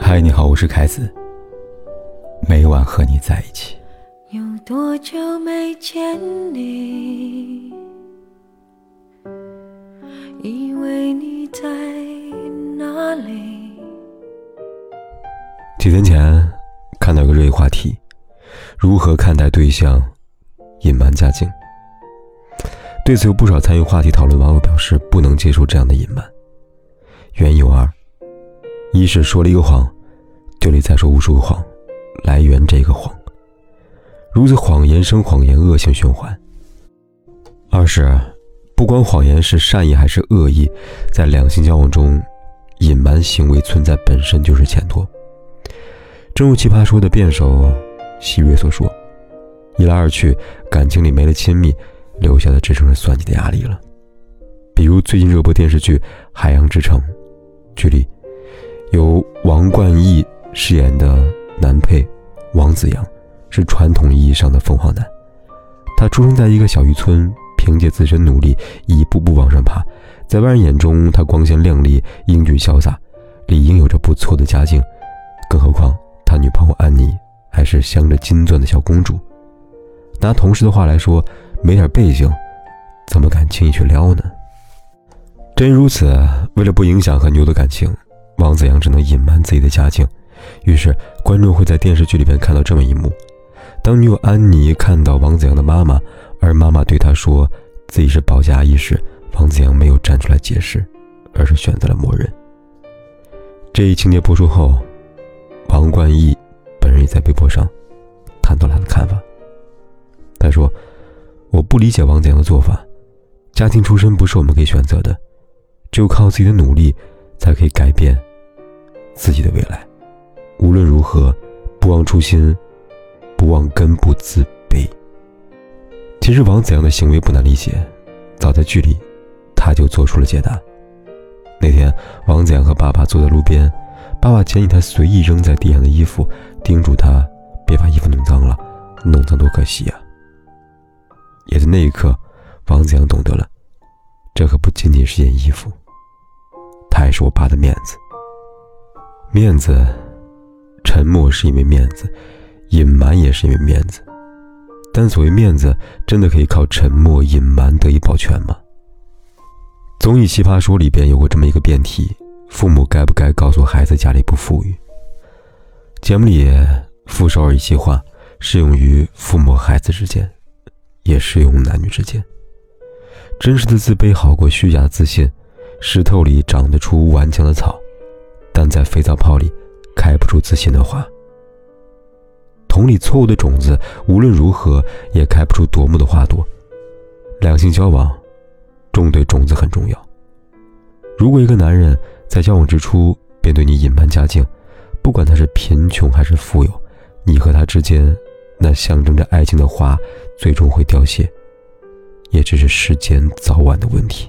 嗨，你好，我是凯子。每晚和你在一起。有多久没见你？以为你在哪里？几天前看到一个热议话题：如何看待对象隐瞒家境？对此，有不少参与话题讨论网友表示不能接受这样的隐瞒。原因有二：一是说了一个谎。就得再说无数个谎，来圆这个谎。如此谎言生谎言，恶性循环。二是，不管谎言是善意还是恶意，在两性交往中，隐瞒行为存在本身就是欠妥。正如奇葩说的辩手希瑞所说：“一来二去，感情里没了亲密，留下的只剩下算计的压力了。”比如最近热播电视剧《海洋之城》，剧里由王冠毅。饰演的男配王子阳是传统意义上的凤凰男，他出生在一个小渔村，凭借自身努力一步步往上爬。在外人眼中，他光鲜亮丽、英俊潇洒，理应有着不错的家境。更何况他女朋友安妮还是镶着金钻的小公主。拿同事的话来说，没点背景，怎么敢轻易去撩呢？真如此，为了不影响和牛的感情，王子阳只能隐瞒自己的家境。于是，观众会在电视剧里边看到这么一幕：当女友安妮看到王子阳的妈妈，而妈妈对她说自己是保洁阿姨时，王子阳没有站出来解释，而是选择了默认。这一情节播出后，王冠毅本人也在微博上谈到了他的看法。他说：“我不理解王子阳的做法，家庭出身不是我们可以选择的，只有靠自己的努力，才可以改变自己的未来。”无论如何，不忘初心，不忘根，不自卑。其实王子阳的行为不难理解，早在剧里，他就做出了解答。那天，王子阳和爸爸坐在路边，爸爸捡起他随意扔在地上的衣服，叮嘱他别把衣服弄脏了，弄脏多可惜啊。也在那一刻，王子阳懂得了，这可不仅仅是件衣服，他还是我爸的面子，面子。沉默是因为面子，隐瞒也是因为面子，但所谓面子，真的可以靠沉默隐瞒得以保全吗？综艺《奇葩说》里边有过这么一个辩题：父母该不该告诉孩子家里不富裕？节目里傅首尔一席话适用于父母孩子之间，也适用男女之间。真实的自卑好过虚假的自信。石头里长得出顽强的草，在肥皂泡里。开不出自信的花。同理，错误的种子无论如何也开不出夺目的花朵。两性交往，种对种子很重要。如果一个男人在交往之初便对你隐瞒家境，不管他是贫穷还是富有，你和他之间那象征着爱情的花最终会凋谢，也只是时间早晚的问题。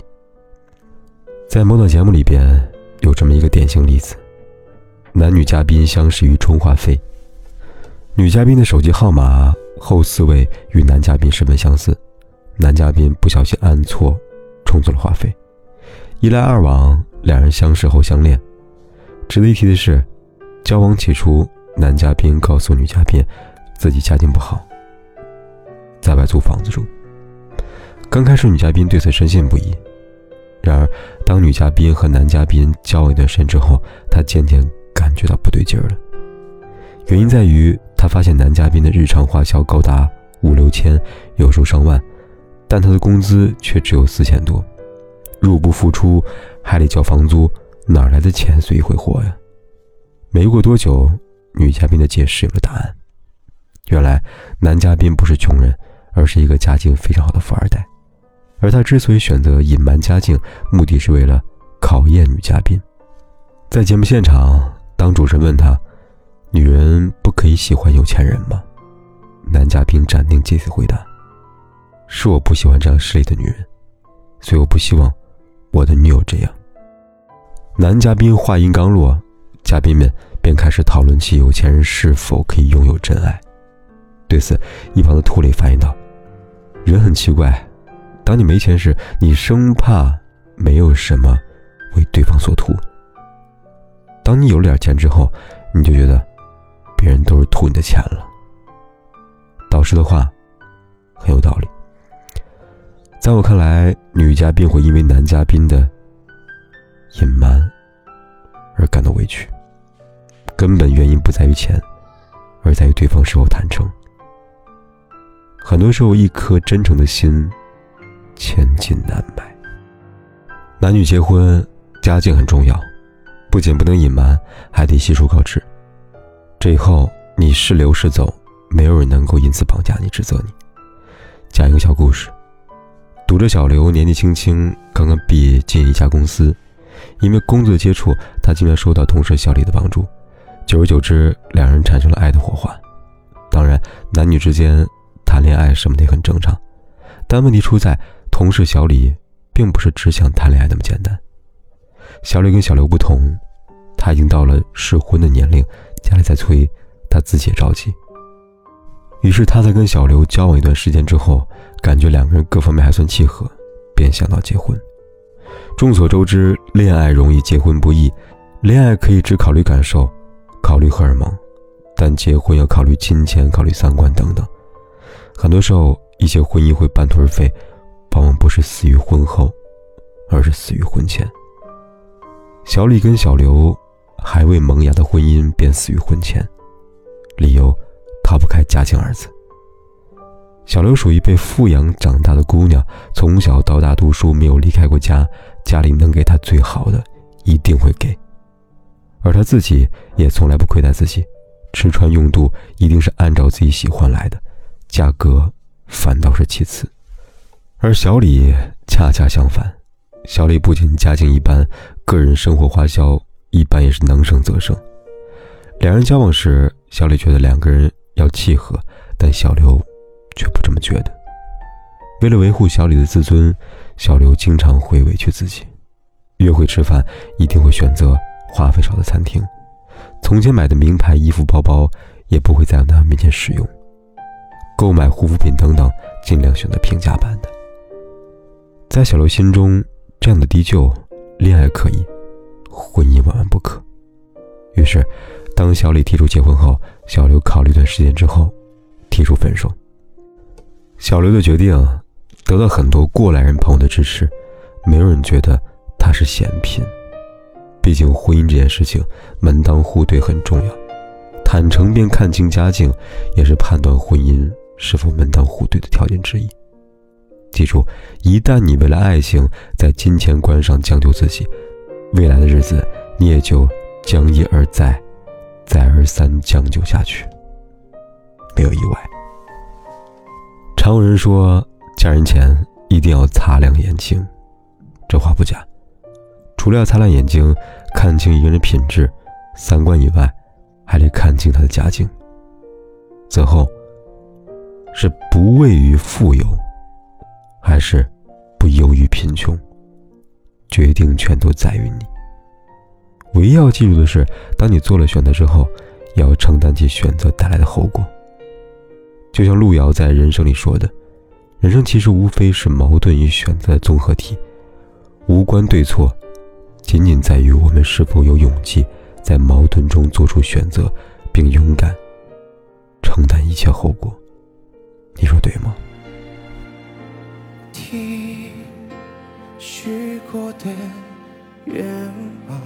在某档节目里边，有这么一个典型例子。男女嘉宾相识于充话费，女嘉宾的手机号码后四位与男嘉宾十分相似，男嘉宾不小心按错，充错了话费。一来二往，两人相识后相恋。值得一提的是，交往起初，男嘉宾告诉女嘉宾自己家境不好，在外租房子住。刚开始，女嘉宾对此深信不疑。然而，当女嘉宾和男嘉宾交往一段时间之后，她渐渐。感觉到不对劲儿了，原因在于他发现男嘉宾的日常花销高达五六千，有时候上万，但他的工资却只有四千多，入不敷出，还得交房租，哪来的钱随意挥霍呀？没过多久，女嘉宾的解释有了答案，原来男嘉宾不是穷人，而是一个家境非常好的富二代，而他之所以选择隐瞒家境，目的是为了考验女嘉宾，在节目现场。当主持人问他：“女人不可以喜欢有钱人吗？”男嘉宾斩钉截铁回答：“是我不喜欢这样势利的女人，所以我不希望我的女友这样。”男嘉宾话音刚落，嘉宾们便开始讨论起有钱人是否可以拥有真爱。对此，一旁的兔磊反应道：“人很奇怪，当你没钱时，你生怕没有什么为对方所图。”当你有了点钱之后，你就觉得别人都是图你的钱了。导师的话很有道理。在我看来，女嘉宾会因为男嘉宾的隐瞒而感到委屈，根本原因不在于钱，而在于对方是否坦诚。很多时候，一颗真诚的心，千金难买。男女结婚，家境很重要，不仅不能隐瞒，还得悉数告知。这以后你是留是走，没有人能够因此绑架你、指责你。讲一个小故事：读者小刘年纪轻轻，刚刚毕业进一家公司，因为工作接触，他经常受到同事小李的帮助，久而久之，两人产生了爱的火花。当然，男女之间谈恋爱什么的也很正常，但问题出在同事小李。并不是只想谈恋爱那么简单。小李跟小刘不同，他已经到了适婚的年龄，家里在催，他自己也着急。于是他在跟小刘交往一段时间之后，感觉两个人各方面还算契合，便想到结婚。众所周知，恋爱容易，结婚不易。恋爱可以只考虑感受，考虑荷尔蒙，但结婚要考虑金钱，考虑三观等等。很多时候，一些婚姻会半途而废。往往不是死于婚后，而是死于婚前。小李跟小刘还未萌芽的婚姻便死于婚前，理由逃不开家境二字。小刘属于被富养长大的姑娘，从小到大读书没有离开过家，家里能给她最好的一定会给，而她自己也从来不亏待自己，吃穿用度一定是按照自己喜欢来的，价格反倒是其次。而小李恰恰相反，小李不仅家境一般，个人生活花销一般也是能省则省。两人交往时，小李觉得两个人要契合，但小刘却不这么觉得。为了维护小李的自尊，小刘经常会委屈自己，约会吃饭一定会选择花费少的餐厅，从前买的名牌衣服包包也不会在他面前使用，购买护肤品等等，尽量选择平价版的。在小刘心中，这样的低就，恋爱可以，婚姻万万不可。于是，当小李提出结婚后，小刘考虑一段时间之后，提出分手。小刘的决定得到很多过来人朋友的支持，没有人觉得他是嫌贫。毕竟婚姻这件事情，门当户对很重要，坦诚并看清家境，也是判断婚姻是否门当户对的条件之一。记住，一旦你为了爱情在金钱观上将就自己，未来的日子你也就将一而再、再而三将就下去。没有意外。常有人说，嫁人前一定要擦亮眼睛，这话不假。除了要擦亮眼睛，看清一个人品质、三观以外，还得看清他的家境。最后，是不畏于富有。还是不优于贫穷，决定全都在于你。唯一要记住的是，当你做了选择之后，要承担起选择带来的后果。就像路遥在人生里说的：“人生其实无非是矛盾与选择的综合体，无关对错，仅仅在于我们是否有勇气在矛盾中做出选择，并勇敢承担一切后果。”你说对吗？许过的愿望，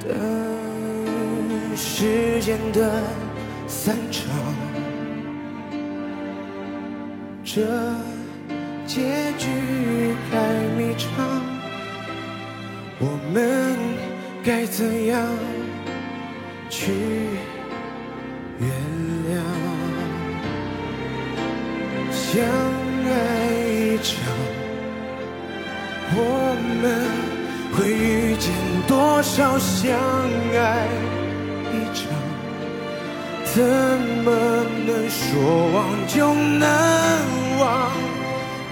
等时间的散场，这结局还迷长，我们该怎样去相爱一场。我们会遇见多少相爱一场？怎么能说忘就能忘？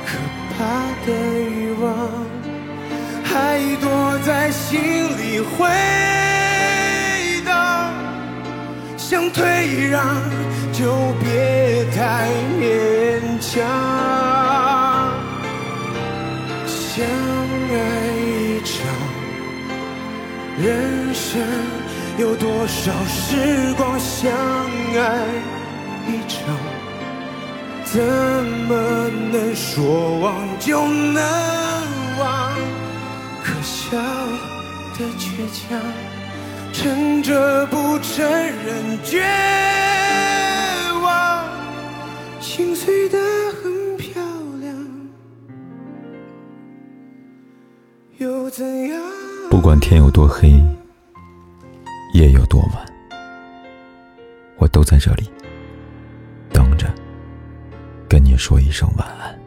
可怕的欲望还躲在心里回，想退让就别太勉强。相爱一场，人生有多少时光相爱一场，怎么能说忘就能忘？可笑的倔强，撑着不承认绝望，心碎的很漂亮，又怎样？不管天有多黑，夜有多晚，我都在这里等着，跟你说一声晚安。